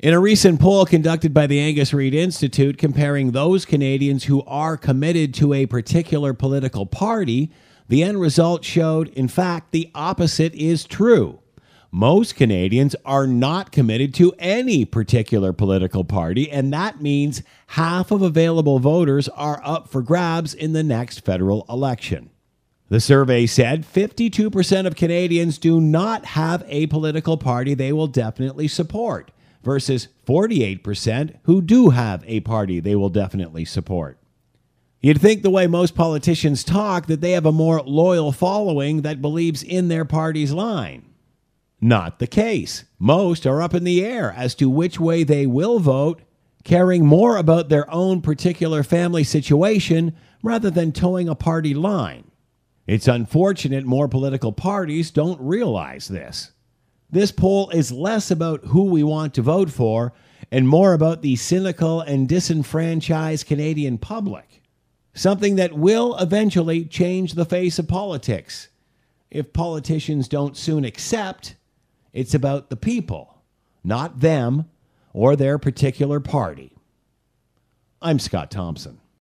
In a recent poll conducted by the Angus Reid Institute comparing those Canadians who are committed to a particular political party, the end result showed, in fact, the opposite is true. Most Canadians are not committed to any particular political party, and that means half of available voters are up for grabs in the next federal election. The survey said 52% of Canadians do not have a political party they will definitely support versus 48% who do have a party they will definitely support. You'd think the way most politicians talk that they have a more loyal following that believes in their party's line. Not the case. Most are up in the air as to which way they will vote, caring more about their own particular family situation rather than toeing a party line. It's unfortunate more political parties don't realize this. This poll is less about who we want to vote for and more about the cynical and disenfranchised Canadian public. Something that will eventually change the face of politics. If politicians don't soon accept, it's about the people, not them or their particular party. I'm Scott Thompson.